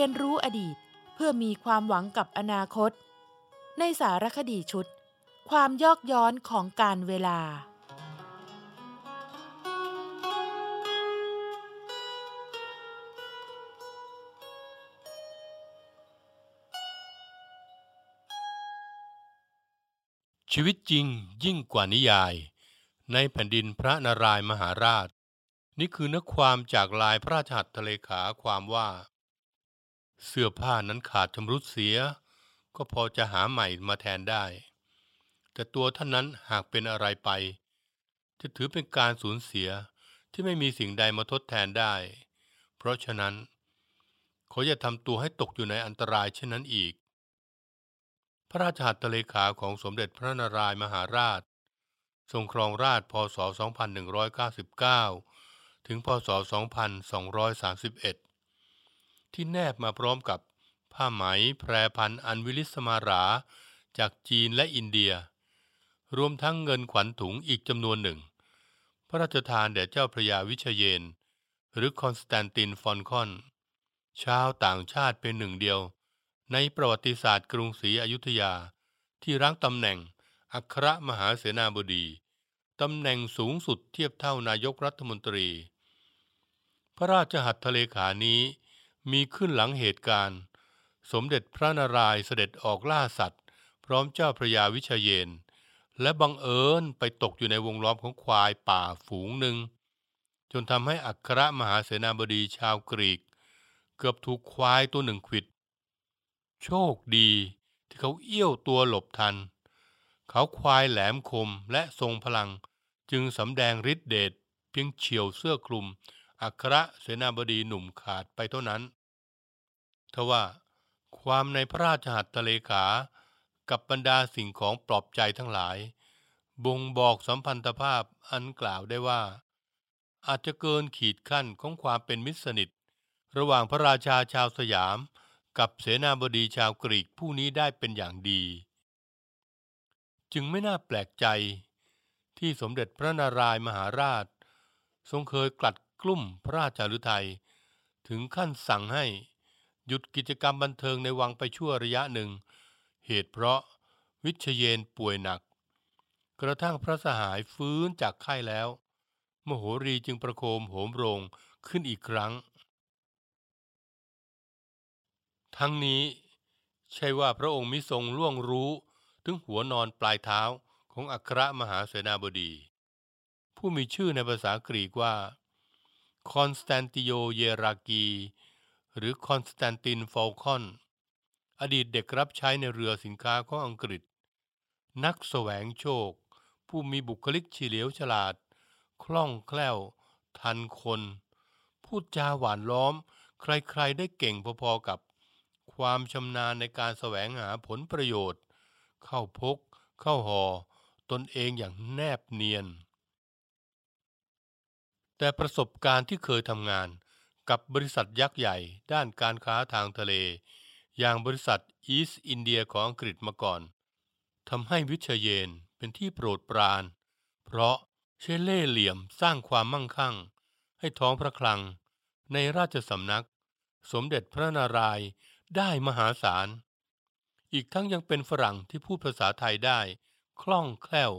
รียนรู้อดีตเพื่อมีความหวังกับอนาคต ในสารคดีชุด ความยอกย้อนของการเวลา ชีวิตจริงยิ่งกว่านิยาย ในแผ่นดินพระนารายมหาราช นี่คือเนื้อความจากลายพระราชหัตถเลขาความว่า เสื้อผ้านั้นขาดชำรุดเสีย ก็พอจะหาใหม่มาแทนได้ แต่ตัวท่านนั้นหากเป็นอะไรไป จะถือเป็นการสูญเสียที่ไม่มีสิ่งใดมาทดแทนได้ เพราะฉะนั้นเขาจะทำตัวให้ตกอยู่ในอันตรายเช่นนั้นอีก พระราชหัตถเลขาของสมเด็จพระนารายมหาราช ทรงครองราชย์พศ 2199 ถึงพศ 2231 ที่แนบมาพร้อมกับผ้าไหมแพรพรรณอันวิลิศมาหรา จากจีนและอินเดีย รวมทั้งเงินขวัญถุงอีกจำนวนหนึ่ง พระราชทานแด่เจ้าพระยาวิชาเยนทร์ หรือคอนสแตนตินฟอลคอน ชาวต่างชาติเป็นหนึ่งเดียว ในประวัติศาสตร์กรุงศรีอยุธยา ที่รั้งตำแหน่งอัครมหาเสนาบดีตำแหน่งสูงสุดเทียบเท่านายกรัฐมนตรี พระราชหัตถเลขานี้ มีขึ้นหลังเหตุการณ์ สมเด็จพระนารายณ์เสด็จออกล่าสัตว์ พร้อมเจ้าพระยาวิชเยน และบังเอิญไปตกอยู่ในวงล้อมของควายป่าฝูงหนึ่ง จนทำให้อัครมหาเสนาบดีชาวกรีก เกือบถูกควายตัวหนึ่งขวิด โชคดีที่เขาเอี้ยวตัวหลบทัน เขาควายแหลมคมและทรงพลังจึงสำแดงฤทธิเดชเพียงเฉียวเสื้อคลุม อัครเสนาบดีหนุ่มขาดไปเท่านั้นทว่าความในพระราชหัตถเลขา กับบรรดาสิ่งของปลอบใจทั้งหลาย บ่งบอกสัมพันธภาพอันกล่าวได้ว่า อาจจะเกินขีดขั้นของความเป็นมิตรสนิท ระหว่างพระราชาชาวสยาม กับเสนาบดีชาวกรีกผู้นี้ได้เป็นอย่างดี จึงไม่น่าแปลกใจที่สมเด็จพระนารายมหาราช ทรงเคยกลัด กลุ่มพระราชาฤทัยถึงขั้นสั่งให้หยุดกิจกรรมบันเทิงในวังไปชั่วระยะหนึ่ง เหตุเพราะวิเชยนป่วยหนัก กระทั่งพระสหายฟื้นจากไข้แล้ว มโหรีจึงประโคมโหมโรงขึ้นอีกครั้ง ทั้งนี้ใช่ว่าพระองค์มิทรงล่วงรู้ถึงหัวนอนปลายเท้าของอัครมหาเสนาบดี ผู้มีชื่อในภาษากรีกว่า คอนสแตนติโยเยรากี หรือคอนสแตนตินฟอลคอน อดีตเด็กรับใช้ในเรือสินค้าของอังกฤษ นักแสวงโชค ผู้มีบุคลิกเฉลียวฉลาด คล่องแคล่ว ทันคน พูดจาหวานล้อม ใครๆได้เก่งพอๆกับ ความชำนาญในการแสวงหาผลประโยชน์ เข้าพก เข้าหอตนเองอย่างแนบเนียน แต่ประสบการณ์ที่เคยทำงานกับบริษัทยักษ์ใหญ่ด้านการค้าทางทะเล อย่างบริษัทอีสต์อินเดียของอังกฤษมาก่อนทำให้วิเชยนเป็นที่โปรดปราน เพราะใช้เล่เหลี่ยมสร้างความมั่งคั่ง ให้ท้องพระคลัง ในราชสำนัก สมเด็จพระนารายณ์ได้มหาศาล อีกทั้งยังเป็นฝรั่งที่พูดภาษาไทยได้ คล่องแคล่ว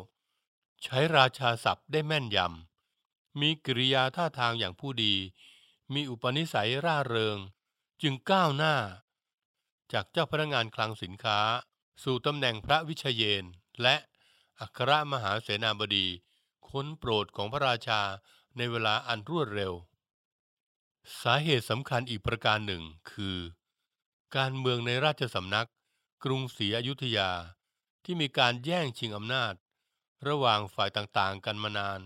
ใช้ราชาศัพท์ได้แม่นยำ มีกิริยาท่าทางอย่างผู้ดี มีอุปนิสัยร่าเริง จึงก้าวหน้า จากเจ้าพนักงานคลังสินค้า สู่ตำแหน่งพระวิชเยน และอัครมหาเสนาบดีคนโปรดของพระราชาในเวลาอันรวดเร็ว สาเหตุสำคัญอีกประการหนึ่งคือ การเมืองในราชสำนัก กรุงศรีอยุธยาที่มีการแย่งชิงอำนาจ ระหว่างฝ่ายต่างๆ กันมานาน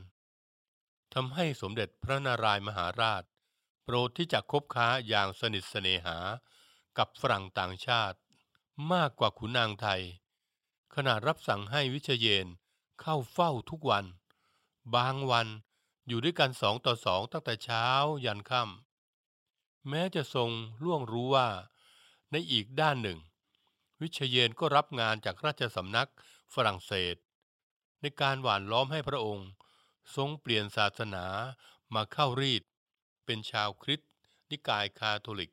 ทำให้สมเด็จพระนารายมหาราช โปรดที่จะคบค้าอย่างสนิทเสน่หา กับฝรั่งต่างชาติ มากกว่าขุนนางไทยขนาดรับสั่งให้วิเชยนเข้าเฝ้าทุกวัน บางวันอยู่ด้วยกันสองต่อสองตั้งแต่เช้ายันค่ำแม้จะทรงล่วงรู้ว่า ในอีกด้านหนึ่ง วิเชเยนก็รับงานจากราชสำนักฝรั่งเศส ในการหว่านล้อมให้พระองค์ ทรงเปลี่ยนศาสนามาเข้ารีดเป็นชาวคริสต์นิกายคาทอลิก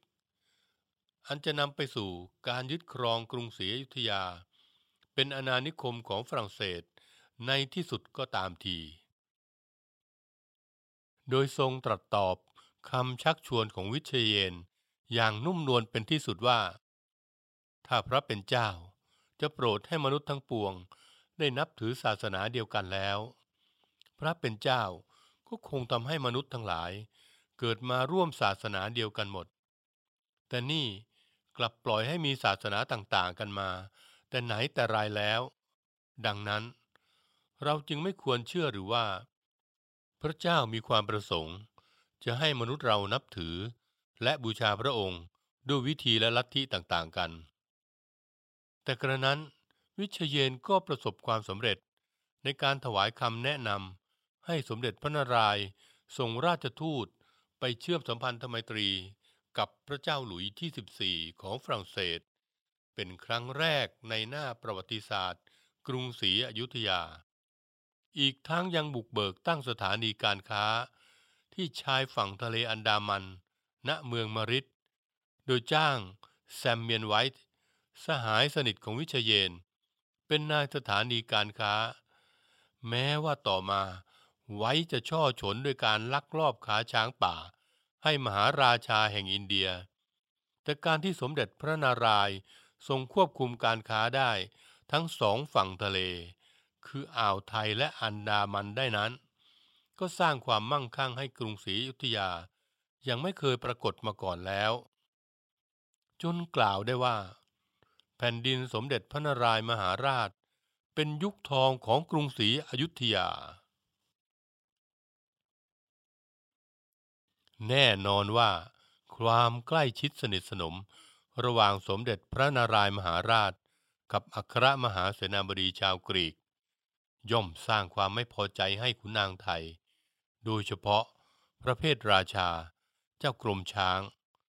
อันจะนำไปสู่การยึดครองกรุงศรีอยุธยา เป็นอาณานิคมของฝรั่งเศสในที่สุดก็ตามที โดยทรงตรัสตอบคำชักชวนของวิเชยนอย่างนุ่มนวลเป็นที่สุดว่า ถ้าพระเป็นเจ้าจะโปรดให้มนุษย์ทั้งปวงได้นับถือศาสนาเดียวกันแล้ว พระเป็นเจ้า ก็คงทำให้มนุษย์ทั้งหลาย เกิดมาร่วมศาสนาเดียวกันหมด แต่นี่กลับปล่อยให้มีศาสนาต่างๆกันมา แต่ไหนแต่ไรแล้ว ดังนั้น เราจึงไม่ควรเชื่อหรือว่า พระเจ้ามีความประสงค์ จะให้มนุษย์เรานับถือ และบูชาพระองค์ด้วยวิธีและลัทธิต่างๆกัน แต่กระนั้นวิเชยนก็ประสบความสำเร็จในการถวายคำแนะนำ ให้สมเด็จพระนารายณ์ส่งราชทูตไปเชื่อมสัมพันธไมตรีกับพระเจ้าหลุยที่ 14 ของฝรั่งเศส เป็นครั้งแรกในหน้าประวัติศาสตร์ กรุงศรีอยุธยา อีกทั้งยังบุกเบิกตั้งสถานีการค้า ที่ชายฝั่งทะเลอันดามัน ณเมืองมาริดโดยจ้างแซมเมียนไวท์สหายสนิทของวิเชยนเป็นนายสถานีการค้า แม้ว่าต่อมา ไว้จะช่อฉนด้วยการลักลอบขาช้างป่า ให้มหาราชาแห่งอินเดีย แต่การที่สมเด็จพระนารายณ์ทรงควบคุมการค้าได้ทั้งสองฝั่งทะเล คืออ่าวไทยและอันดามันได้นั้น ก็สร้างความมั่งคั่งให้กรุงศรีอยุธยา ยังไม่เคยปรากฏมาก่อนแล้ว จนกล่าวได้ว่า แผ่นดินสมเด็จพระนารายมหาราช เป็นยุคทองของกรุงศรีอยุธยา แน่นอนว่า ความใกล้ชิดสนิทสนม ระหว่างสมเด็จพระนารายมหาราช กับอัครมหาเสนาบดีชาวกรีก ย่อมสร้างความไม่พอใจให้ขุนนางไทย โดยเฉพาะพระเพทราชา เจ้ากรมช้าง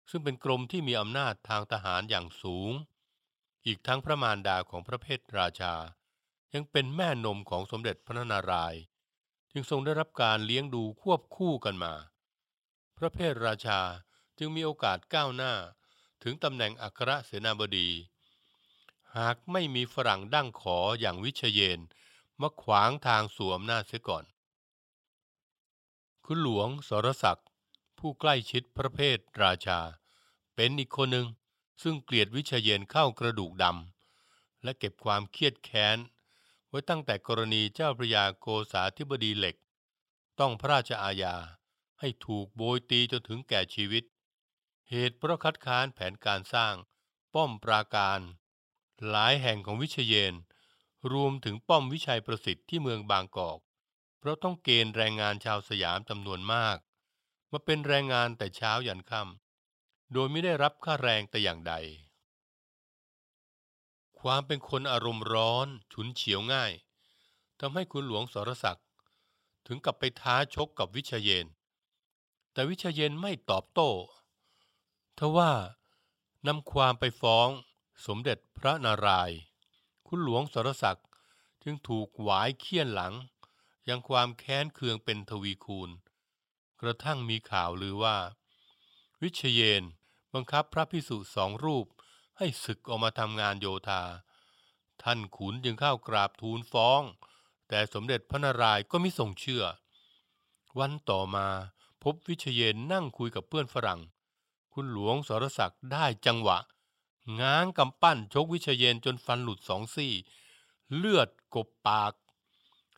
ซึ่งเป็นกรมที่มีอำนาจทางทหารอย่างสูง อีกทั้งพระมารดาของพระเพทราชา ยังเป็นแม่นมของสมเด็จพระนารายณ์จึงทรงได้รับการเลี้ยงดูควบคู่กันมา พระเพทราชาจึงมีโอกาสก้าวหน้า ถึงตำแหน่งอัครเสนาบดี หากไม่มีฝรั่งดั้งขออย่างวิเชยนมาขวางทางสวมหน้าเสียก่อน คุณหลวงสรศักดิ์ผู้ใกล้ชิดพระเพทราชา เป็นอีกคนหนึ่งซึ่งเกลียดวิเชยนเข้ากระดูกดำและเก็บความเครียดแค้น ไว้ตั้งแต่กรณีเจ้าพระยาโกษาธิบดีเหล็ก ต้องพระราชอาญา ให้ถูกโบยตีจนถึงแก่ชีวิต เหตุเพราะคัดค้านแผนการสร้าง ป้อมปราการ หลายแห่งของวิเชยน รวมถึงป้อมวิชัยประสิทธิ์ที่เมืองบางกอก เพราะต้องเกณฑ์แรงงานชาวสยามจำนวนมาก มาเป็นแรงงานแต่เช้ายันค่ำโดยไม่ได้รับค่าแรงแต่อย่างใด ความเป็นคนอารมณ์ร้อนฉุนเฉียวง่ายทำให้คุณหลวงสรศักดิ์ถึงกับไปท้าชกกับวิเชยน แต่วิเชยนไม่ตอบโต้ทว่านำความไปฟ้องสมเด็จพระนารายณ์คุณหลวงสรศักดิ์จึงถูกหวายเคี่ยนหลัง ยังความแค้นเคืองเป็นทวีคูณ กระทั่งมีข่าวลือว่า วิเชยนบังคับพระพิสุสองรูปให้ศึกออกมาทำงานโยธา ท่านขุนจึงเข้ากราบทูลฟ้อง แต่สมเด็จพระนารายณ์ก็ไม่ทรงเชื่อ วันต่อมา พบวิเชยนนั่งคุยกับเพื่อนฝรั่ง คุณหลวงสรศักดิ์ได้จังหวะ ง้างกำปั้นชกวิเชยนจนฟันหลุดสองซี่ เลือดกบปาก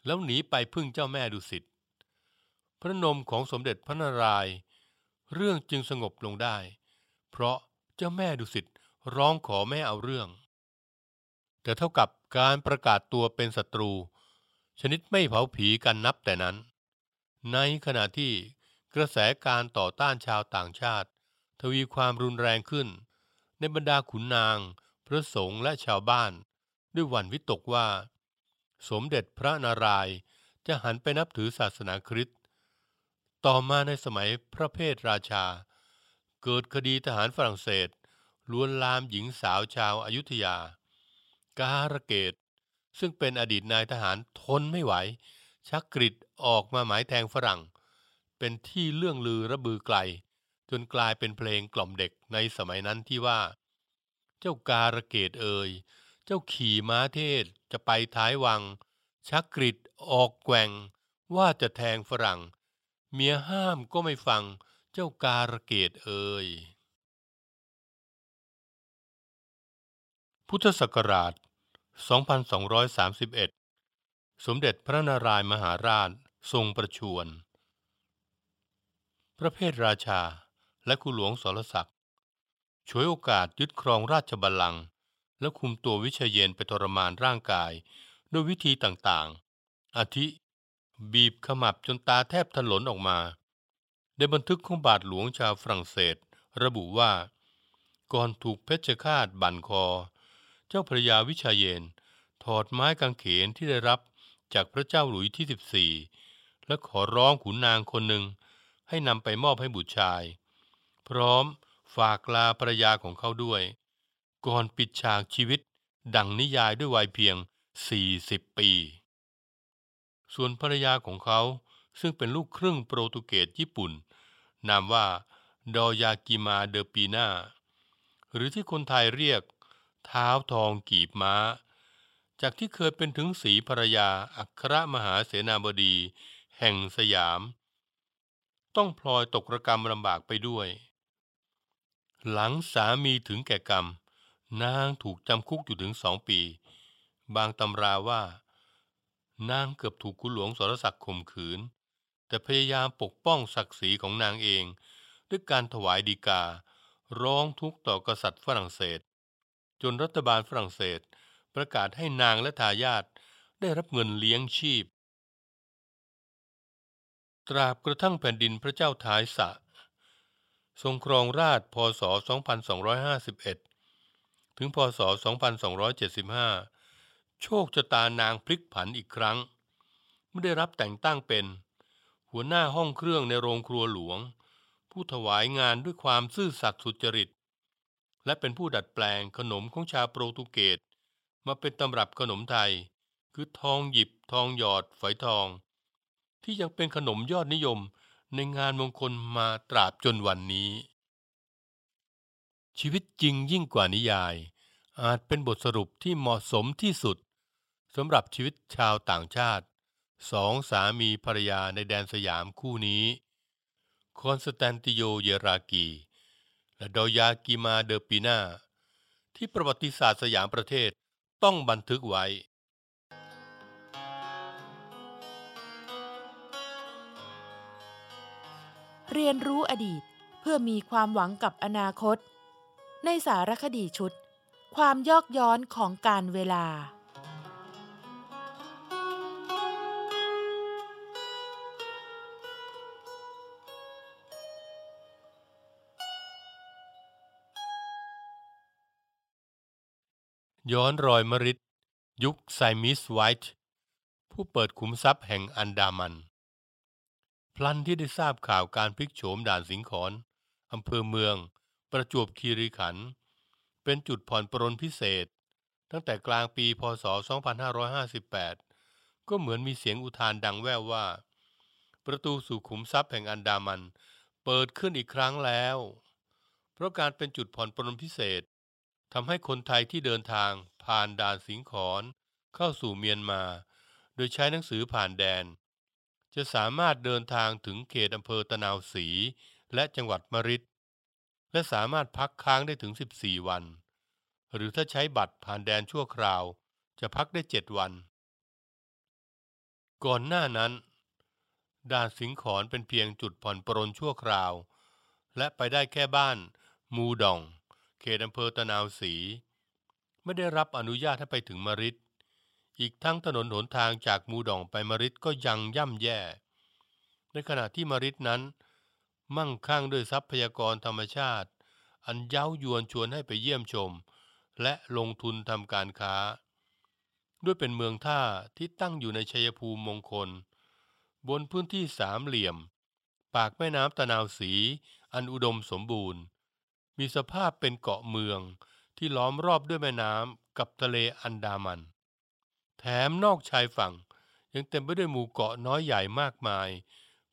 แล้วหนีไปพึ่งเจ้าแม่ดุสิตพระนมของสมเด็จพระนารายณ์เรื่องจึงสงบลงได้ เพราะเจ้าแม่ดุสิตร้องขอไม่เอาเรื่อง แต่เท่ากับการประกาศตัวเป็นศัตรู ชนิดไม่เผาผีกันนับแต่นั้น ในขณะที่ กระแสการต่อต้านชาวต่างชาติ ทวีความรุนแรงขึ้น ในบรรดาขุนนาง พระสงฆ์และชาวบ้าน ด้วยหวั่นวิตกว่า สมเด็จพระนารายณ์จะหันไปนับถือศาสนาคริสต์ต่อมาในสมัยพระเพทราชา เกิดคดีทหารฝรั่งเศสลวนลามหญิงสาวชาวอายุทยา การเกดซึ่งเป็นอดีตนายทหารทนไม่ไหว ชักกริดออกมาหมายแทงฝรั่ง เป็นที่เรื่องลือระบือไกล จนกลายเป็นเพลงกล่อมเด็กในสมัยนั้นที่ว่า เจ้าการะเกดเอ่ยเจ้าขี่ม้าเทศจะไปท้ายวัง ชักกริดออกแกว่ง ว่าจะแทงฝรั่ง เมียห้ามก็ไม่ฟัง เจ้าการะเกดเอ่ยพุทธศักราช 2231 สมเด็จพระนารายมหาราชทรงประชวร พระเพทราชาและคุหลวงสรศักดิ์ฉวยโอกาสยึดครองราชบัลลังก์และคุมตัววิเชยเยนไปทรมานร่างกายด้วยวิธีต่างๆ อาทิ บีบขมับจนตาแทบถลนออกมา ในบันทึกของบาทหลวงชาวฝรั่งเศส ระบุว่า ก่อนถูกเพชฌฆาตบั่นคอ เจ้าพระยาวิชาเยน ถอดไม้กางเขนที่ได้รับจากพระเจ้าหลุยที่ 14 และขอร้องขุนนางคนหนึ่ง ให้นำไปมอบให้บุตรชาย พร้อมฝากลาภรรยาของเขาด้วย ก่อนปิดฉากชีวิต ดังนิยายด้วยวัยเพียง 40 ปี ส่วนภรรยาของเขาซึ่งเป็นลูกครึ่งโปรตุเกสญี่ปุ่น นามว่าดอยากิมาเดอปีนาหรือที่คนไทยเรียก เท้าทองกีบม้า จากที่เคยเป็นถึงสีภรรยาอัครมหาเสนาบดี แห่งสยาม ต้องพลอยตกระกรรมลำบากไปด้วย หลังสามีถึงแก่กรรม นางถูกจำคุกอยู่ถึงสองปี บางตำราว่า นางเกือบถูกคุณหลวงสรศักดิ์ข่มขืน แต่พยายามปกป้องศักดิ์ศรีของนางเอง ด้วยการถวายดีกา ร้องทุกข์ต่อกษัตริย์ฝรั่งเศส จนรัฐบาลฝรั่งเศสประกาศให้นางและทายาทได้รับเงินเลี้ยงชีพ ตราบกระทั่งแผ่นดินพระเจ้าท้ายสะ ทรงครองราชพศ 2251 ถึงพศ 2275 โชคชะตานางพลิกผันอีกครั้ง ไม่ได้รับแต่งตั้งเป็น หัวหน้าห้องเครื่องในโรงครัวหลวง ผู้ถวายงานด้วยความซื่อสัตย์สุจริต และเป็นผู้ดัดแปลงขนมของชาวโปรตุเกสมาเป็นตำรับขนมไทย คือทองหยิบทองหยอดฝอยทอง ที่ยังเป็นขนมยอดนิยมในงานมงคลมาตราบจนวันนี้ ชีวิตจริงยิ่งกว่านิยาย อาจเป็นบทสรุปที่เหมาะสมที่สุดสำหรับชีวิตชาวต่างชาติสองสามีภรรยาในแดนสยามคู่นี้คอนสแตนติโยเยรากี และดอยากิมาเดอปีนาที่ประวัติศาสตร์สยามประเทศต้องบันทึกไว้ เรียนรู้อดีตเพื่อมีความหวังกับอนาคต ในสารคดีชุด ความยอกย้อนของการเวลา ย้อนรอยมริดยุคไซมิสไวท์ผู้เปิดขุมทรัพย์แห่งอันดามัน พลันที่ได้ทราบข่าวการพลิกโฉมด่านสิงขอนอำเภอเมือง ประจวบคีรีขันธ์เป็นจุดผ่อนปรนพิเศษ ตั้งแต่กลางปีพศ 2558 ก็เหมือนมีเสียงอุทานดังแว่วว่า ประตูสู่ขุมทรัพย์แห่งอันดามัน เปิดขึ้นอีกครั้งแล้ว เพราะการเป็นจุดผ่อนปรนพิเศษทำให้คนไทยที่เดินทางผ่านด่านสิงขอนเข้าสู่เมียนมา โดยใช้หนังสือผ่านแดน จะสามารถเดินทางถึงเขตอำเภอตะนาวศรีและจังหวัดมริดและสามารถพักค้างได้ถึง 14 วัน หรือถ้าใช้บัตรผ่านแดนชั่วคราว จะพักได้ 7 วัน ก่อนหน้านั้น ด่านสิงขอนเป็นเพียงจุดผ่อนปรนชั่วคราว และไปได้แค่บ้าน มูดอง เขตอำเภอตะนาวศรีไม่ได้รับอนุญาตให้ไปถึงมริด อีกทั้งถนนหนทางจากมูดองไปมริดก็ยังย่ำแย่ ในขณะที่มริดนั้น มั่งคั่งด้วยทรัพยากรธรรมชาติ อันเย้ายวนชวนให้ไปเยี่ยมชม และลงทุนทำการค้า ด้วยเป็นเมืองท่าที่ตั้งอยู่ในชัยภูมิมงคล บนพื้นที่สามเหลี่ยม ปากแม่น้ำตะนาวสี อันอุดมสมบูรณ์ มีสภาพเป็นเกาะเมืองที่ล้อมรอบด้วยแม่น้ำกับทะเลอันดามัน แถมนอกชายฝั่ง ยังเต็มไปด้วยหมู่เกาะน้อยใหญ่มากมาย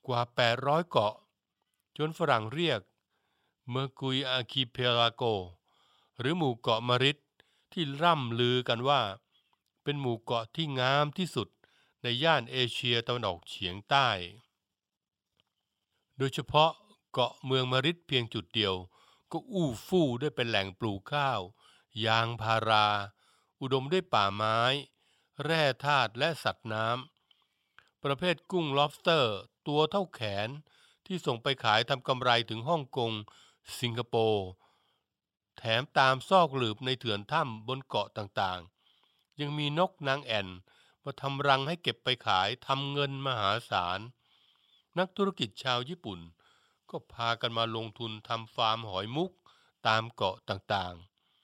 กว่า 800 เกาะ จนฝรั่งเรียก เมอร์กุยอาคิเพลาโก หรือหมู่เกาะมาริดที่ร่ำลือกันว่า เป็นหมู่เกาะที่งามที่สุดในย่านเอเชียตะวันออกเฉียงใต้ โดยเฉพาะเกาะเมืองมาริดเพียงจุดเดียว ก็อู้ฟู่ด้วยเป็นแหล่งปลูกข้าว ยางพารา อุดมด้วยป่าไม้ แร่ธาตุและสัตว์น้ำ ประเภทกุ้ง lobster ตัวเท่าแขนที่ส่งไปขายทำกำไรถึงฮ่องกง สิงคโปร์ แถมตามซอกหลืบในเถื่อนถ้ำบนเกาะต่างๆ ยังมีนกนางแอ่นมาทำรังให้เก็บไปขายทำเงินมหาศาล นักธุรกิจชาวญี่ปุ่น ก็พากันมาลงทุนทำฟาร์มหอยมุกตามเกาะต่าง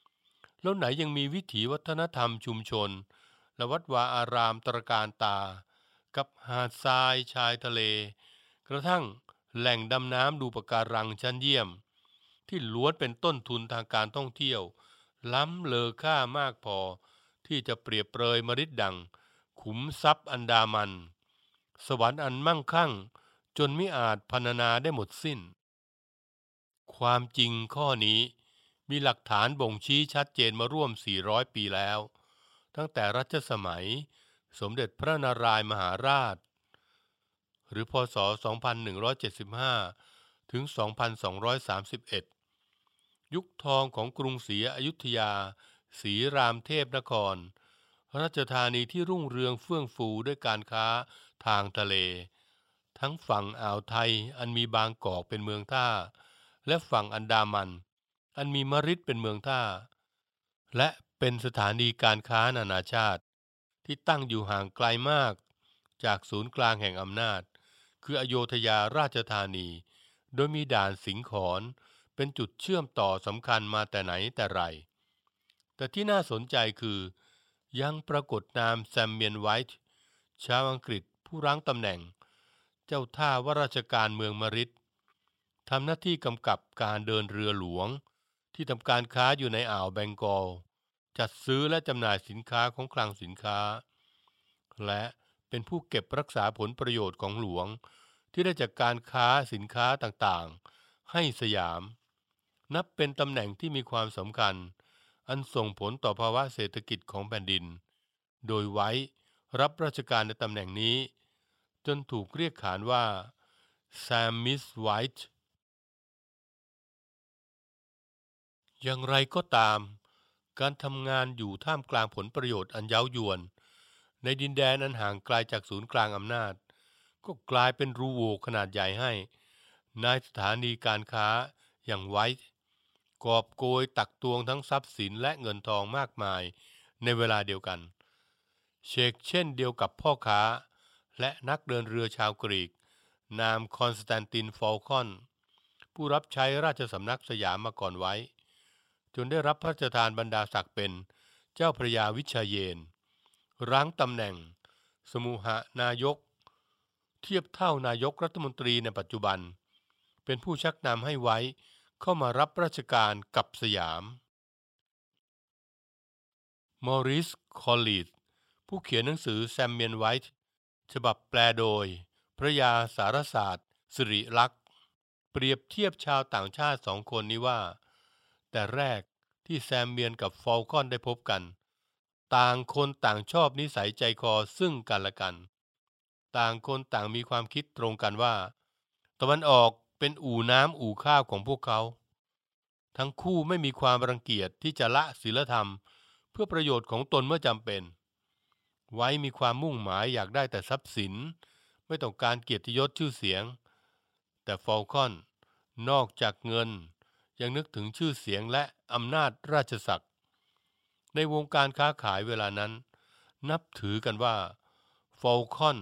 ๆ แล้วไหนยังมีวิถีวัฒนธรรมชุมชน และวัดวาอารามตรการตา กับหาดทรายชายทะเล กระทั่งแหล่งดำน้ำดูปะการังชั้นเยี่ยม ที่ล้วนเป็นต้นทุนทางการท่องเที่ยว ล้ำเลอค่ามากพอ ที่จะเปรียบเปรยมริดดัง ขุมทรัพย์อันดามัน สวรรค์อันมั่งคั่ง จนไม่อาจพรรณนาได้หมดสิ้น ความจริงข้อนี้มีหลักฐานบ่งชี้ชัดเจนมาร่วม 400 ปีแล้ว ตั้งแต่รัชสมัย สมเด็จพระนารายมหาราช หรือพศ 2175 ถึง 2231 ยุคทองของกรุงศรีอยุธยาศรีรามเทพนคร ราชธานีที่รุ่งเรืองเฟื่องฟูด้วยการค้าทางทะเล ทั้งฝั่งอ่าวไทยอันมีบางกอกเป็นเมืองท่า และฝั่งอันดามัน อันมีมริดเป็นเมืองท่า และ เป็นสถานีการค้านานาชาติ ที่ตั้งอยู่ห่างไกลมาก จากศูนย์กลางแห่งอำนาจ คืออโยธยาราชธานี โดยมีด่านสิงขอนเป็นจุดเชื่อมต่อสำคัญมาแต่ไหนแต่ไร แต่ที่น่าสนใจคือ ยังปรากฏนามแซมเมียนไวท์ชาวอังกฤษผู้รั้งตำแหน่ง เจ้าท่าว่าราชการเมืองมริดทำหน้าที่กำกับการเดินเรือหลวง ที่ทำการค้าอยู่ในอ่าวแบงกอล จัดซื้อและจำหน่ายสินค้าของคลังสินค้า และเป็นผู้เก็บรักษาผลประโยชน์ของหลวง ที่ได้จากการค้าสินค้าต่างๆ ให้สยาม นับเป็นตำแหน่งที่มีความสำคัญ อันส่งผลต่อภาวะเศรษฐกิจของแผ่นดิน โดยไว้รับราชการในตำแหน่งนี้ จนถูกเรียกขานว่าแซมมวลไวท์อย่างไรก็ตาม การทำงานอยู่ท่ามกลางผลประโยชน์อันเย้ายวน ในดินแดนอันห่างไกลจากศูนย์กลางอำนาจ ก็กลายเป็นรูโหว่ขนาดใหญ่ให้ นายสถานีการค้าอย่างไวท์กอบโกยตักตวงทั้งทรัพย์สินและเงินทองมากมายในเวลาเดียวกัน เฉกเช่นเดียวกับพ่อค้า และนักเดินเรือชาวกรีก นามคอนสแตนตินฟอลคอน ผู้รับใช้ราชสำนักสยามมาก่อนไวท์ จนได้รับพระราชทานบรรดาศักดิ์เป็นเจ้าพระยาวิชาเยนทร์รั้งตำแหน่ง สมุหนายก เทียบเท่านายกรัฐมนตรีในปัจจุบัน เป็นผู้ชักนำให้ไวท์เข้ามารับราชการกับสยาม มอริส คอลลิสผู้เขียนหนังสือแซมเมียนไวท์ฉบับแปลโดย พระยาสารศาสตร์ ศิริลักษณ์ เปรียบเทียบชาวต่างชาติสองคนนี้ว่า แต่แรกที่แซมเมียนกับฟอลคอนได้พบกัน ต่างคนต่างชอบนิสัยใจคอซึ่งกันและกัน ต่างคนต่างมีความคิดตรงกันว่า ตะวันออกเป็นอู่น้ำอู่ข้าวของพวกเขา ทั้งคู่ไม่มีความรังเกียจที่จะละศีลธรรม เพื่อประโยชน์ของตนเมื่อจำเป็น ไวท์มีความมุ่งหมายอยากได้แต่ทรัพย์สิน ไม่ต้องการเกียรติยศชื่อเสียง แต่ฟอลคอนนอกจากเงิน ยังนึกถึงชื่อเสียงและอำนาจราชศักดิ์ในวงการค้าขายเวลานั้น นับถือกันว่าฟอลคอน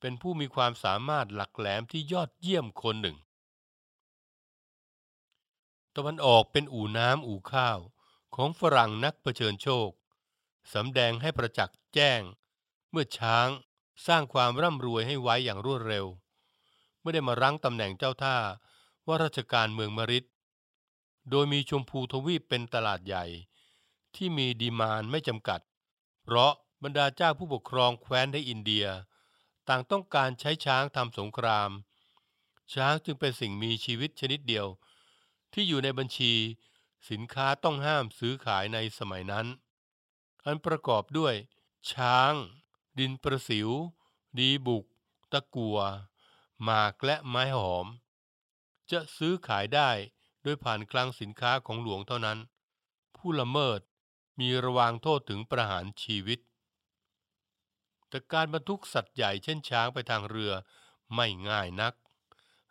เป็นผู้มีความสามารถหลักแหลมที่ยอดเยี่ยมคนหนึ่ง ตะวันออกเป็นอู่น้ำอู่ข้าวของฝรั่งนักเผชิญโชค สำแดงให้ประจักษ์แจ้ง เมื่อช้างสร้างความร่ำรวยให้ไว้อย่างรวดเร็ว เมื่อได้มารั้งตำแหน่งเจ้าท่าว่าราชการเมืองมริด โดยมีชมพูทวีปเป็นตลาดใหญ่ ที่มีดีมานไม่จำกัด เพราะบรรดาเจ้าผู้ปกครองแคว้นในอินเดีย ต่างต้องการใช้ช้างทำสงคราม ช้างจึงเป็นสิ่งมีชีวิตชนิดเดียว ที่อยู่ในบัญชีสินค้าต้องห้ามซื้อขายในสมัยนั้น อันประกอบด้วย ช้าง ดินประสิว ดีบุก ตะกัวหมากและไม้หอม จะซื้อขายได้ โดยผ่านคลังสินค้าของหลวงเท่านั้น ผู้ละเมิดมีระวางโทษถึงประหารชีวิต แต่การบรรทุกสัตว์ใหญ่เช่นช้างไปทางเรือไม่ง่ายนัก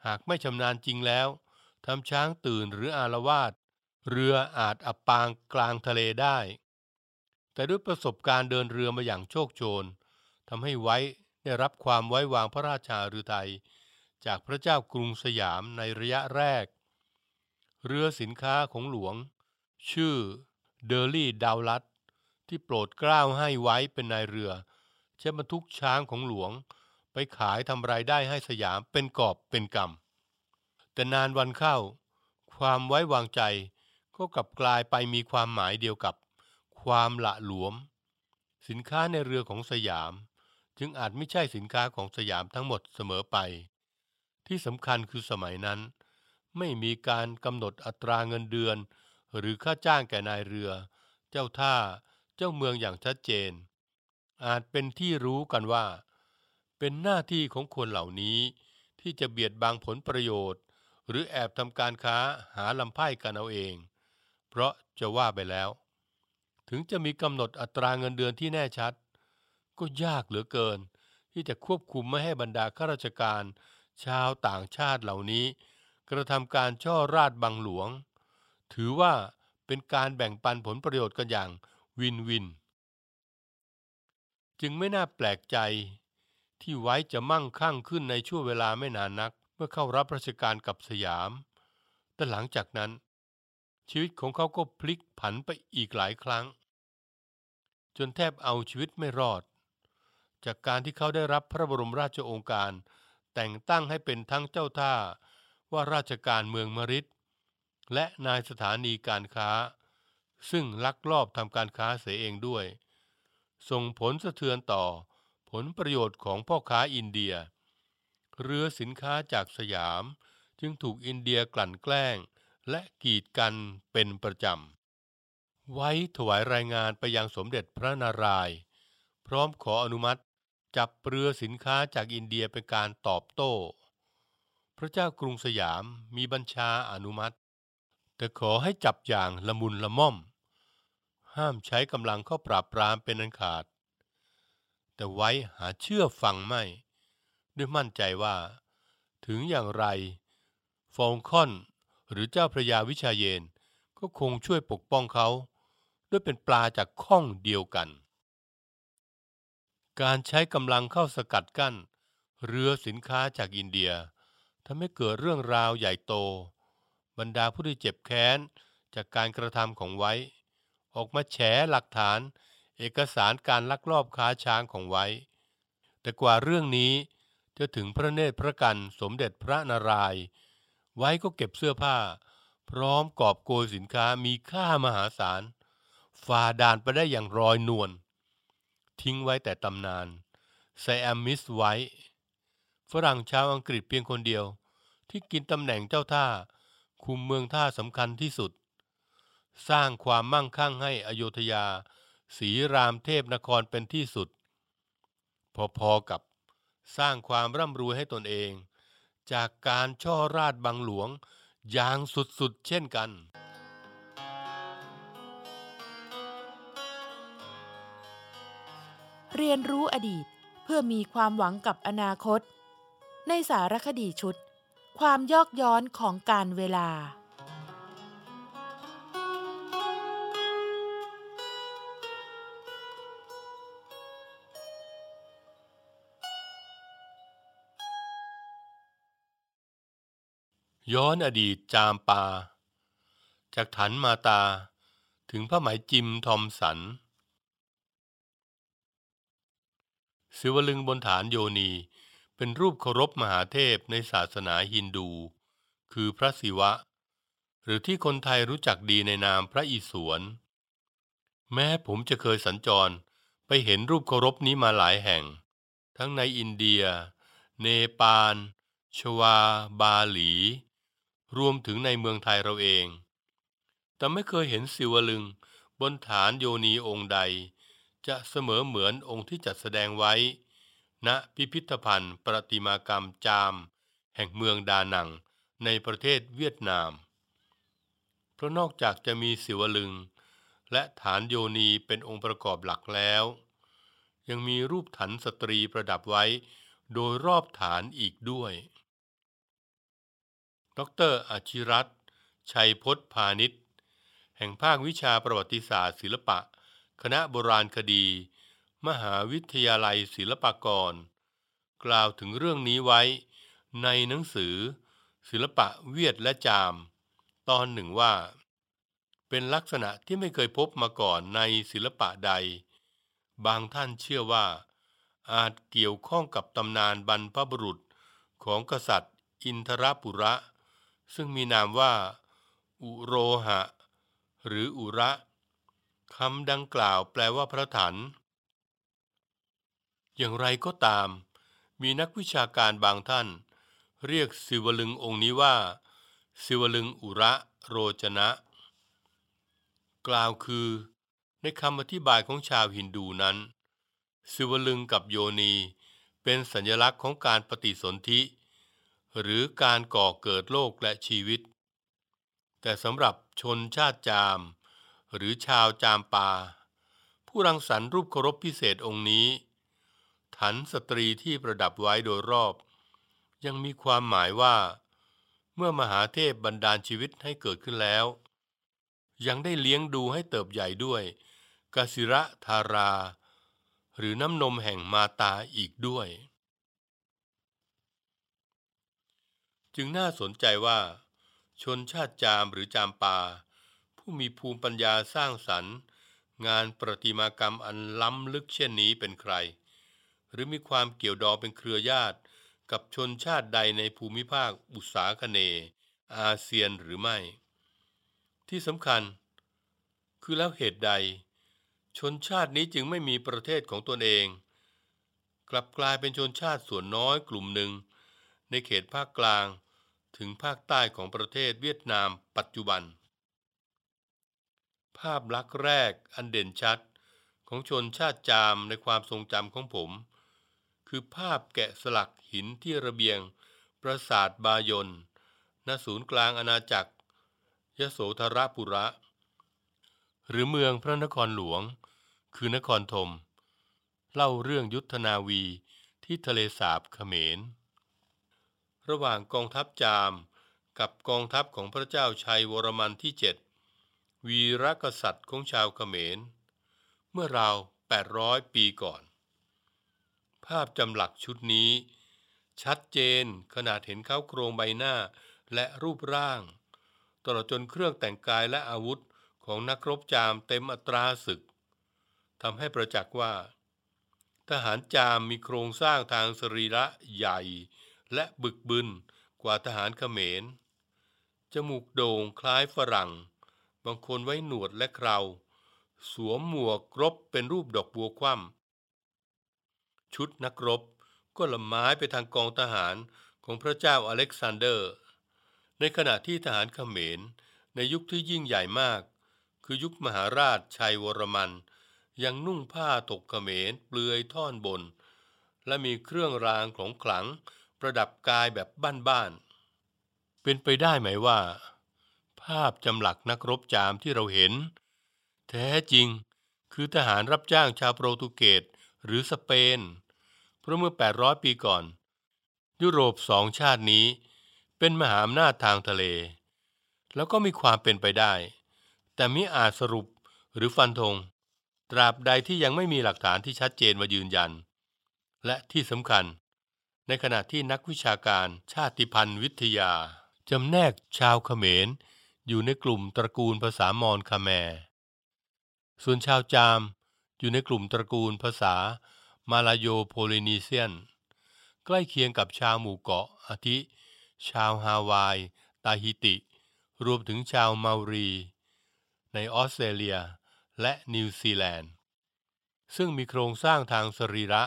หากไม่ชำนาญจริงแล้วทำช้างตื่นหรืออารวาสเรืออาจอับปางกลางทะเลได้ แต่ด้วยประสบการณ์เดินเรือมาอย่างโชคโชนทำให้ไว้ได้รับความไว้วางพระราชาฤทัยจากพระเจ้ากรุงสยามในระยะแรก เรือสินค้าของหลวง ชื่อเดอร์ลี่ดาวลัตที่โปรดเกล้าให้ไว้เป็นนายเรือจะบรรทุกช้างของหลวง ไปขายทำรายได้ให้สยามเป็นกอบเป็นกำแต่นานวันเข้า ความไว้วางใจก็กลับกลายไปมีความหมายเดียวกับ ความละหลวม สินค้าในเรือของสยาม จึงอาจไม่ใช่สินค้าของสยามทั้งหมดเสมอไป ที่สำคัญคือสมัยนั้น ไม่มีการกำหนดอัตราเงินเดือน หรือค่าจ้างแก่นายเรือ เจ้าท่า เจ้าเมืองอย่างชัดเจน อาจเป็นที่รู้กันว่า เป็นหน้าที่ของคนเหล่านี้ ที่จะเบียดบังผลประโยชน์ หรือแอบทำการค้าหาลำไพ่กันเอาเอง เพราะจะว่าไปแล้ว ถึงจะมีกำหนดอัตราเงินเดือนที่แน่ชัด ก็ยากเหลือเกิน ที่จะควบคุมไม่ให้บรรดาข้าราชการ ชาวต่างชาติเหล่านี้ กระทำการช่อราดบังหลวง ถือว่าเป็นการแบ่งปันผลประโยชน์กันอย่างวินวิน จึงไม่น่าแปลกใจที่ไว้จะมั่งคั่งขึ้นในช่วงเวลาไม่นานนักเมื่อเข้ารับราชการกับสยาม แต่หลังจากนั้น ชีวิตของเขาก็พลิกผันไปอีกหลายครั้ง จนแทบเอาชีวิตไม่รอด จากการที่เขาได้รับพระบรมราชโองการ แต่งตั้งให้เป็นทั้งเจ้าท่า ว่าราชการเมืองมริดและนายสถานีการค้า ซึ่งลักลอบทำการค้าเสียเองด้วย ส่งผลสะเทือนต่อผลประโยชน์ของพ่อค้าอินเดีย เรือสินค้าจากสยามจึงถูกอินเดียกลั่นแกล้ง และกีดกันเป็นประจำ ไว้ถวายรายงานไปยังสมเด็จพระนารายณ์พร้อมขออนุมัติ จับเรือสินค้าจากอินเดียเป็นการตอบโต้ ระเจ้ากรุงสยามมีบัญชาอนุมัติ แต่ขอให้จับอย่างละมุนละม่อม ห้ามใช้กำลังเข้าปราบปรามเป็นอันขาด แต่ไว้หาเชื่อฟังไม่ ด้วยมั่นใจว่า ถึงอย่างไร ฟองคอนหรือเจ้าพระยาวิชาเยนก็คงช่วยปกป้องเขา ด้วยเป็นปลาจากข้องเดียวกัน การใช้กำลังเข้าสกัดกั้น เรือสินค้าจากอินเดีย ทำให้เกิดเรื่องราวใหญ่โต บรรดาผู้ที่เจ็บแค้นจากการกระทำของไว้ ออกมาแฉหลักฐาน เอกสารการลักลอบค้าช้างของไว้ แต่กว่าเรื่องนี้จะถึงพระเนตรพระกันสมเด็จพระนารายณ์ไว้ก็เก็บเสื้อผ้า พร้อมกอบโกยสินค้ามีค่ามหาศาลฝ่าด่านไปได้อย่างรอยนวลทิ้งไว้แต่ตำนานไซแอมมิสไว้ ฝรั่งชาวอังกฤษเพียงคนเดียว ที่กินตำแหน่งเจ้าท่า คุมเมืองท่าสำคัญที่สุด สร้างความมั่งคั่งให้อโยธยาศรีรามเทพนครเป็นที่สุด พอๆกับสร้างความร่ำรวยให้ตนเอง จากการช่อราดบังหลวงอย่างสุดๆเช่นกันเรียนรู้อดีตเพื่อมีความหวังกับอนาคต ในสารคดีชุด ความยอกย้อนของการเวลา ย้อนอดีตจามปา จากฐานมาตาถึงพระหมายจิมทอมสันสิวลึงบนฐานโยนี เป็นรูปเคารพมหาเทพในศาสนาฮินดู คือพระศิวะ หรือที่คนไทยรู้จักดีในนามพระอิศวร แม้ผมจะเคยสัญจรไปเห็นรูปเคารพนี้มาหลายแห่ง ทั้งในอินเดีย เนปาล ชวา บาหลี รวมถึงในเมืองไทยเราเอง แต่ไม่เคยเห็นศิวลึงบนฐานโยนีองค์ใด จะเสมอเหมือนองค์ที่จัดแสดงไว้ ณพิพิธภัณฑ์ประติมากรรมจาม แห่งเมืองดานังในประเทศเวียดนาม เพราะนอกจากจะมีศิวลึง และฐานโยนีเป็นองค์ประกอบหลักแล้ว ยังมีรูปถันสตรีประดับไว้โดยรอบฐานอีกด้วย ดรอาชิรัตชัยพจน์พาณิชย์ แห่งภาควิชาประวัติศาสตร์ศิลปะ คณะโบราณคดี มหาวิทยาลัยศิลปากร กล่าวถึงเรื่องนี้ไว้ ในหนังสือ ศิลปะเวียดและจาม ตอนหนึ่งว่า เป็นลักษณะที่ไม่เคยพบมาก่อนในศิลปะใด บางท่านเชื่อว่า อาจเกี่ยวข้องกับตำนานบรรพบุรุษของกษัตริย์ อินทรปุระ ซึ่งมีนามว่า อุโรหะ หรืออุระคำดังกล่าวแปลว่าพระถัน อย่างไรก็ตาม มีนักวิชาการบางท่าน เรียกศิวลึงองค์นี้ว่าศิวลึงอุระโรจนะ กล่าวคือ ในคำอธิบายของชาวฮินดูนั้นศิวลึงกับโยนีเป็นสัญลักษณ์ของการปฏิสนธิ หรือการก่อเกิดโลกและชีวิต แต่สำหรับชนชาติจาม หรือชาวจามปา ผู้รังสรรค์รูปเคารพพิเศษองค์นี้ ฐานสตรีที่ประดับไว้โดยรอบ ยังมีความหมายว่า เมื่อมหาเทพบันดาลชีวิตให้เกิดขึ้นแล้ว ยังได้เลี้ยงดูให้เติบใหญ่ด้วยกสิระธารา หรือน้ำนมแห่งมาตาอีกด้วย จึงน่าสนใจว่า ชนชาติจามหรือจามปา ผู้มีภูมิปัญญาสร้างสรรค์ งานประติมากรรมอันล้ำลึกเช่นนี้เป็นใคร หรือมีความเกี่ยวดองเป็นเครือญาติ กับชนชาติใดในภูมิภาคอุตสาคเน อาเซียนหรือไม่ ที่สำคัญ คือแล้วเหตุใด ชนชาตินี้จึงไม่มีประเทศของตนเอง กลับกลายเป็นชนชาติส่วนน้อยกลุ่มหนึ่ง ในเขตภาคกลางถึงภาคใต้ของประเทศเวียดนามปัจจุบัน ภาพลักษณ์แรกอันเด่นชัดของชนชาติจามในความทรงจำของผม คือภาพแกะสลักหินที่ระเบียง ปราสาทบายนณศูนย์กลางอาณาจักร ยโสธรปุระ หรือเมืองพระนครหลวง คือนครธม เล่าเรื่องยุทธนาวีที่ทะเลสาบเขมร ระหว่างกองทัพจามกับกองทัพของพระเจ้าชัยวรมันที่เจ็ดวีรกษัตริย์ของชาวเขมร เมื่อราว 800 ปีก่อน ภาพจำหลักชุดนี้ ชัดเจนขนาดเห็นเขาโครงใบหน้าและรูปร่าง ตลอดจนเครื่องแต่งกายและอาวุธของนักรบจามเต็มอัตราศึกทำให้ประจักษ์ว่า ทหารจามมีโครงสร้างทางสรีระใหญ่ และบึกบึนกว่าทหารเขมร จมูกโด่งคล้ายฝรั่ง บางคนไว้หนวดและเครา สวมหมวกรบเป็นรูปดอกบัวคว่ำ ชุดนักรบ ก็ละไม้ไปทางกองทหารของพระเจ้าอเล็กซานเดอร์ ในขณะที่ทหารเขมร ในยุคที่ยิ่งใหญ่มาก คือยุคมหาราชชัยวรมัน ยังนุ่งผ้าตกเขมรเปลือยท่อนบน และมีเครื่องรางของขลังประดับกายแบบบ้านๆ เป็นไปได้ไหมว่า ภาพจำหลักนักรบจามที่เราเห็น แท้จริงคือทหารรับจ้างชาวโปรตุเกส หรือสเปน เพราะเมื่อ 800 ปีก่อน ยุโรปสองชาตินี้เป็นมหาอำนาจทางทะเล แล้วก็มีความเป็นไปได้ แต่มิอาจสรุปหรือฟันธง ตราบใดที่ยังไม่มีหลักฐานที่ชัดเจนมายืนยัน และที่สำคัญ ในขณะที่นักวิชาการชาติพันธุ์วิทยาจำแนกชาวเขมร อยู่ในกลุ่มตระกูลภาษามอญคาแม ส่วนชาวจาม อยู่ในกลุ่มตระกูลภาษามาลาโยโพลินีเซียน ใกล้เคียงกับชาวหมู่เกาะอาทิ ชาวฮาวาย ตาฮิติ รวมถึงชาวเมารี ในออสเตรเลียและนิวซีแลนด์ ซึ่งมีโครงสร้างทางสรีระ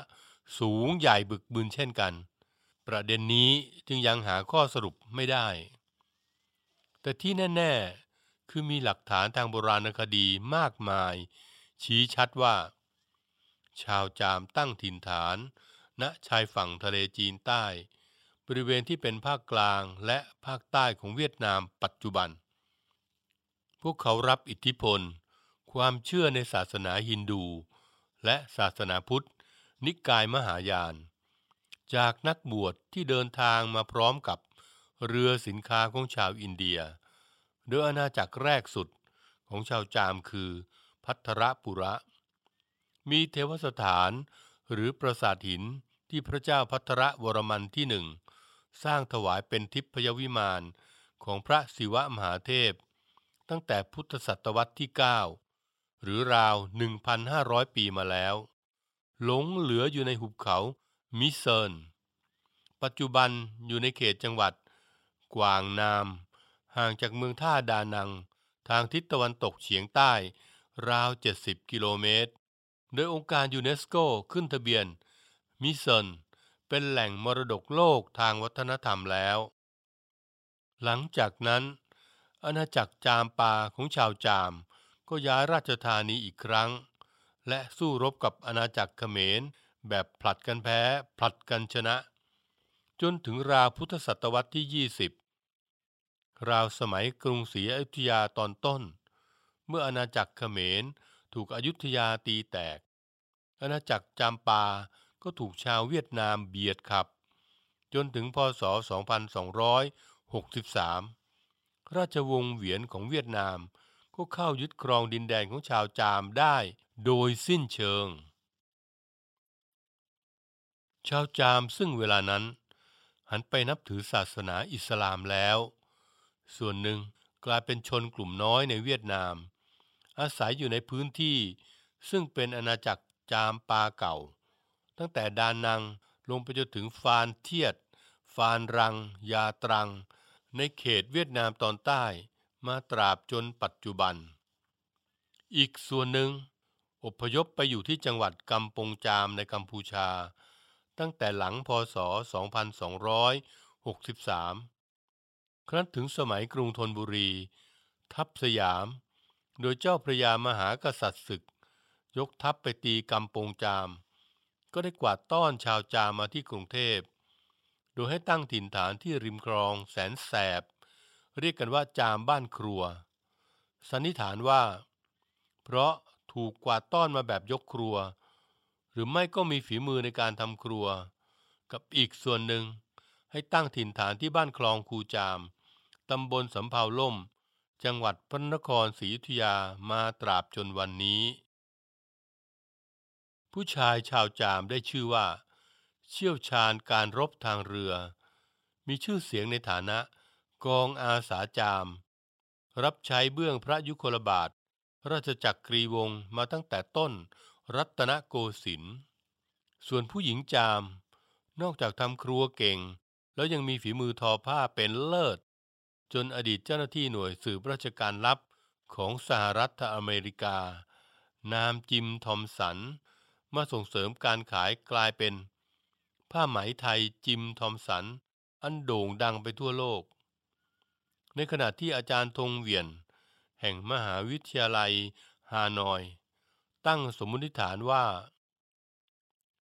สูงใหญ่บึกบึนเช่นกัน ประเด็นนี้จึงยังหาข้อสรุปไม่ได้ แต่ที่แน่ ๆ คือมีหลักฐานทางโบราณคดีมากมาย ชี้ชัดว่า ชาวจามตั้งถิ่นฐาน ณชายฝั่งทะเลจีนใต้ บริเวณที่เป็นภาคกลางและภาคใต้ของเวียดนามปัจจุบัน พวกเขารับอิทธิพล ความเชื่อในศาสนาฮินดู และศาสนาพุทธ นิกายมหายาน จากนักบวชที่เดินทางมาพร้อมกับเรือสินค้าของชาวอินเดีย โดยอาณาจักรแรกสุดของชาวจามคือ พัทรปุระ มีเทวสถานหรือปราสาทหินที่พระเจ้าพัทรวรมันที่หนึ่งสร้างถวายเป็นทิพยวิมานของพระศิวะมหาเทพ ตั้งแต่พุทธศตวรรษที่ 9 หรือราว 1,500 ปีมาแล้ว หลงเหลืออยู่ในหุบเขามิเซินปัจจุบันอยู่ในเขตจังหวัด กวางนาม ห่างจากเมืองท่าดานัง ทางทิศตะวันตกเฉียงใต้ ราว 70 กิโลเมตร โดยองค์การยูเนสโกขึ้นทะเบียน มิเซินเป็นแหล่งมรดกโลกทางวัฒนธรรมแล้ว หลังจากนั้น อาณาจักรจามปาของชาวจามก็ย้ายราชธานีอีกครั้ง และสู้รบกับอาณาจักรเขมรแบบผลัดกันแพ้ผลัดกันชนะ จนถึงราวพุทธศตวรรษที่ 20 ราวสมัยกรุงศรีอยุธยาตอนต้น เมื่ออาณาจักรเขมรถูกอยุธยาตีแตก อาณาจักรจามปาก็ถูกชาวเวียดนามเบียดขับ จนถึงพศ 2263 ราชวงศ์เหวียนของเวียดนามก็เข้ายึดครองดินแดนของชาวจามได้โดยสิ้นเชิง ชาวจามซึ่งเวลานั้น หันไปนับถือศาสนาอิสลามแล้ว ส่วนหนึ่งกลายเป็นชนกลุ่มน้อยในเวียดนาม อาศัยอยู่ในพื้นที่ ซึ่งเป็นอาณาจักรจามปาเก่า ตั้งแต่ดานังลงไปจนถึงฟานเทียด ฟานรัง ยาตรัง ในเขตเวียดนามตอนใต้มาตราบจนปัจจุบัน อีกส่วนหนึ่ง อพยพไปอยู่ที่จังหวัดกัมปงจามในกัมพูชา ตั้งแต่หลังพศ 2263 ครั้นถึงสมัยกรุงธนบุรี ทัพสยาม โดยเจ้าพระยามหากษัตริย์ศึก ยกทัพไปตีกัมปงจาม ก็ได้กวาดต้อนชาวจามมาที่กรุงเทพ โดยให้ตั้งถิ่นฐานที่ริมคลองแสนแสบ เรียกกันว่าจามบ้านครัว สันนิษฐานว่า เพราะถูกกวาดต้อนมาแบบยกครัว หรือไม่ก็มีฝีมือในการทำครัว กับอีกส่วนหนึ่งให้ตั้งถิ่นฐานที่บ้านคลองคูจามตำบลสำเภาล่ม จังหวัดพระนครศรีอยุธยามาตราบจนวันนี้ ผู้ชายชาวจามได้ชื่อว่า เชี่ยวชาญการรบทางเรือ มีชื่อเสียงในฐานะกองอาสาจาม รับใช้เบื้องพระยุคลบาท ราชจักรีวงศ์มาตั้งแต่ต้นรัตนโกสินทร์ส่วนผู้หญิงจาม นอกจากทำครัวเก่ง แล้วยังมีฝีมือทอผ้าเป็นเลิศ จนอดีตเจ้าหน้าที่หน่วยสืบราชการลับของสหรัฐอเมริกา นามจิมทอมสัน มาส่งเสริมการขายกลายเป็น ผ้าไหมไทยจิมทอมสัน อันโด่งดังไปทั่วโลก ในขณะที่อาจารย์ธงเวียน แห่งมหาวิทยาลัยฮานอย ตั้งสมมติฐานว่า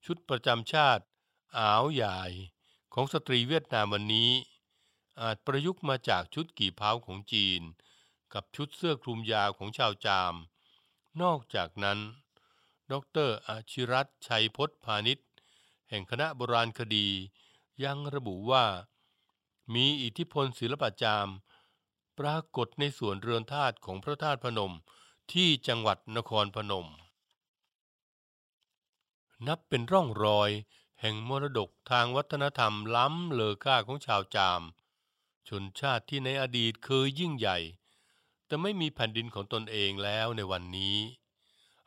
ชุดประจำชาติอาวใหญ่ของสตรีเวียดนามวันนี้ อาจประยุกต์มาจากชุดกี่เผาของจีน กับชุดเสื้อคลุมยาวของชาวจาม นอกจากนั้น ดรอาชิรัตชัยพจน์พาณิชย์ แห่งคณะโบราณคดี ยังระบุว่า มีอิทธิพลศิลปจาม ปรากฏในส่วนเรือนธาตุของพระธาตุพนมที่จังหวัดนครพนม นับเป็นร่องรอยแห่งมรดกทางวัฒนธรรมล้ำเลอค่าของชาวจาม ชนชาติที่ในอดีตเคยยิ่งใหญ่ แต่ไม่มีแผ่นดินของตนเองแล้วในวันนี้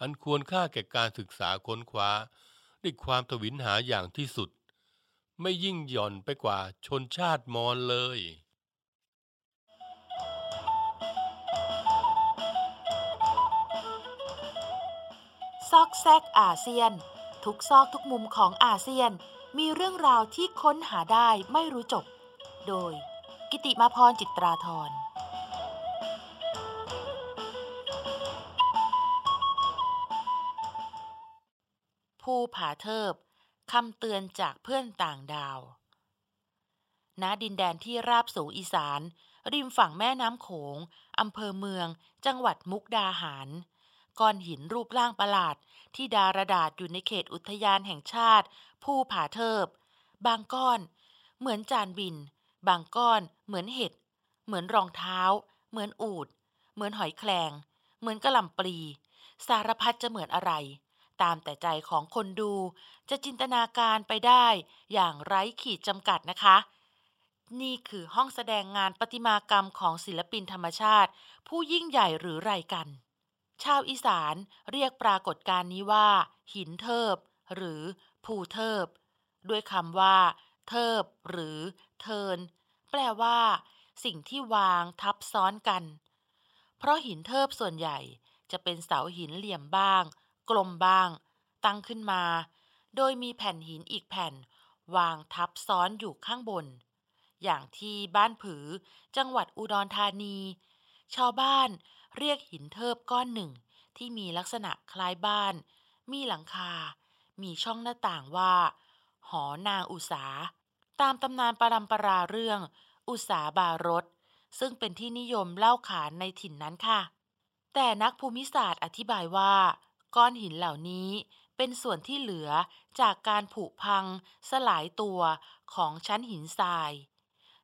อันควรค่าแก่การศึกษาค้นคว้าด้วยความทวินหาอย่างที่สุด ไม่ยิ่งหย่อนไปกว่าชนชาติมอญเลยซอกแซกอาเซียน ทุกซอกทุกมุมของอาเซียนมีเรื่องราวที่ค้นหาได้ไม่รู้จบ โดย กิติมาพรจิตราธรภูผาเทิบคำเตือนจากเพื่อนต่างดาว ณ ดินแดนที่ราบสูงอีสาน ริมฝั่งแม่น้ำโขงอำเภอเมือง จังหวัดมุกดาหาร ก้อนหินรูปร่างประหลาด ที่ดารดาษอยู่ในเขตอุทยานแห่งชาติ ภูผาเทิบ บางก้อน เหมือนจานบิน บางก้อนเหมือนเห็ด เหมือนรองเท้า เหมือนอูด เหมือนหอยแคลง เหมือนกระหล่ำปลี สารพัดจะเหมือนอะไร ตามแต่ใจของคนดูจะจินตนาการไปได้อย่างไร้ขีดจำกัดนะคะ นี่คือห้องแสดงงานประติมากรรมของศิลปินธรรมชาติ ผู้ยิ่งใหญ่หรือไรกัน ชาวอีสานเรียกปรากฏการณ์นี้ว่า หินเทิบ หรือภูเทิบ ด้วยคำว่า เทิบหรือเทิน แปลว่า สิ่งที่วางทับซ้อนกัน เพราะหินเทิบส่วนใหญ่จะเป็นเสาหินเหลี่ยมบ้าง กลมบ้าง ตั้งขึ้นมา โดยมีแผ่นหินอีกแผ่น วางทับซ้อนอยู่ข้างบน อย่างที่บ้านผือ จังหวัดอุดรธานี ชาวบ้านเรียกหินเทิบก้อนหนึ่ง ที่มีลักษณะคล้ายบ้าน มีหลังคา มีช่องหน้าต่างว่า หอนางอุสา ตามตำนานปรำปราเรื่อง อุสาบารสซึ่งเป็นที่นิยมเล่าขานในถิ่นนั้นค่ะ แต่นักภูมิศาสตร์อธิบายว่า ก้อนหินเหล่านี้เป็นส่วนที่เหลือจากการผุพังสลายตัวของชั้นหินทราย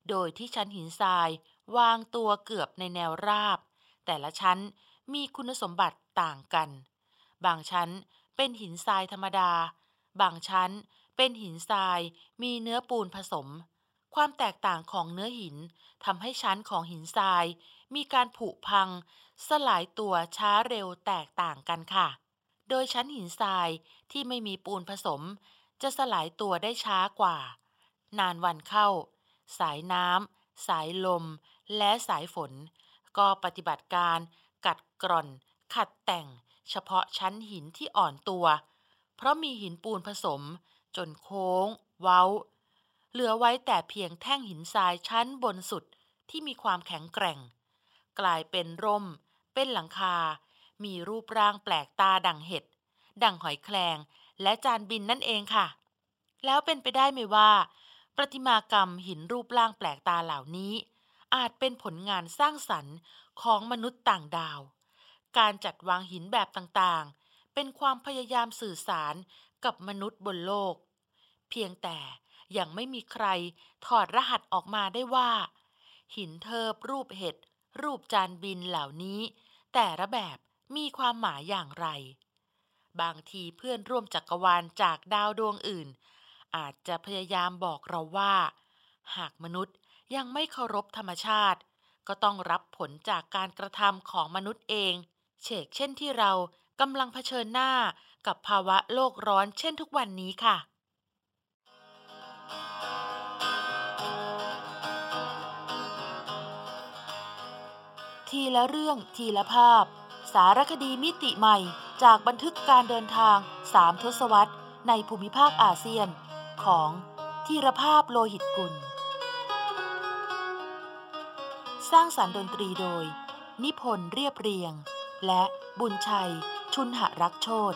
โดยที่ชั้นหินทรายวางตัวเกือบในแนวราบ แต่ละชั้นมีคุณสมบัติต่างกัน บางชั้นเป็นหินทรายธรรมดา บางชั้น เป็นหินทรายมีเนื้อปูนผสม ความแตกต่างของเนื้อหินทำให้ชั้นของหินทราย มีการผุพัง สลายตัวช้าเร็วแตกต่างกันค่ะ โดยชั้นหินทรายที่ไม่มีปูนผสม จะสลายตัวได้ช้ากว่า นานวันเข้า สายน้ำสายลม และสายฝน ก็ปฏิบัติการกัดกร่อน ขัดแต่ง เฉพาะชั้นหินที่อ่อนตัว เพราะมีหินปูนผสม จนโค้ง เว้า เหลือไว้แต่เพียงแท่งหินทรายชั้นบนสุดที่มีความแข็งแกร่ง กลายเป็นร่ม เป็นหลังคา มีรูปร่างแปลกตาดังเห็ด ดังหอยแคลง และจานบินนั่นเองค่ะ แล้วเป็นไปได้ไหมว่า ประติมากรรมหินรูปร่างแปลกตาเหล่านี้ อาจเป็นผลงานสร้างสรรค์ของมนุษย์ต่างดาว การจัดวางหินแบบต่างๆ เป็นความพยายามสื่อสาร กับมนุษย์บนโลก เพียงแต่ยังไม่มีใครถอดรหัสออกมาได้ว่า หินเทิบรูปเห็ด รูปจานบินเหล่านี้ แต่ละแบบมีความหมายอย่างไร บางทีเพื่อนร่วมจักรวาลจากดาวดวงอื่น อาจจะพยายามบอกเราว่า หากมนุษย์ยังไม่เคารพธรรมชาติ ก็ต้องรับผลจากการกระทำของมนุษย์เองเชกเช่นที่เรากำลังเผชิญหน้า กับภาวะโลกร้อนเช่นทุกวันนี้ค่ะทีละเรื่องทีละภาพ สารคดีมิติใหม่จากบันทึกการเดินทางสามทศวรรษ ในภูมิภาคอาเซียน ของธีรภาพโลหิตกุล สร้างสรรค์ดนตรีโดย นิพนธ์เรียบเรียง และบุญชัย ชุนหรักโชต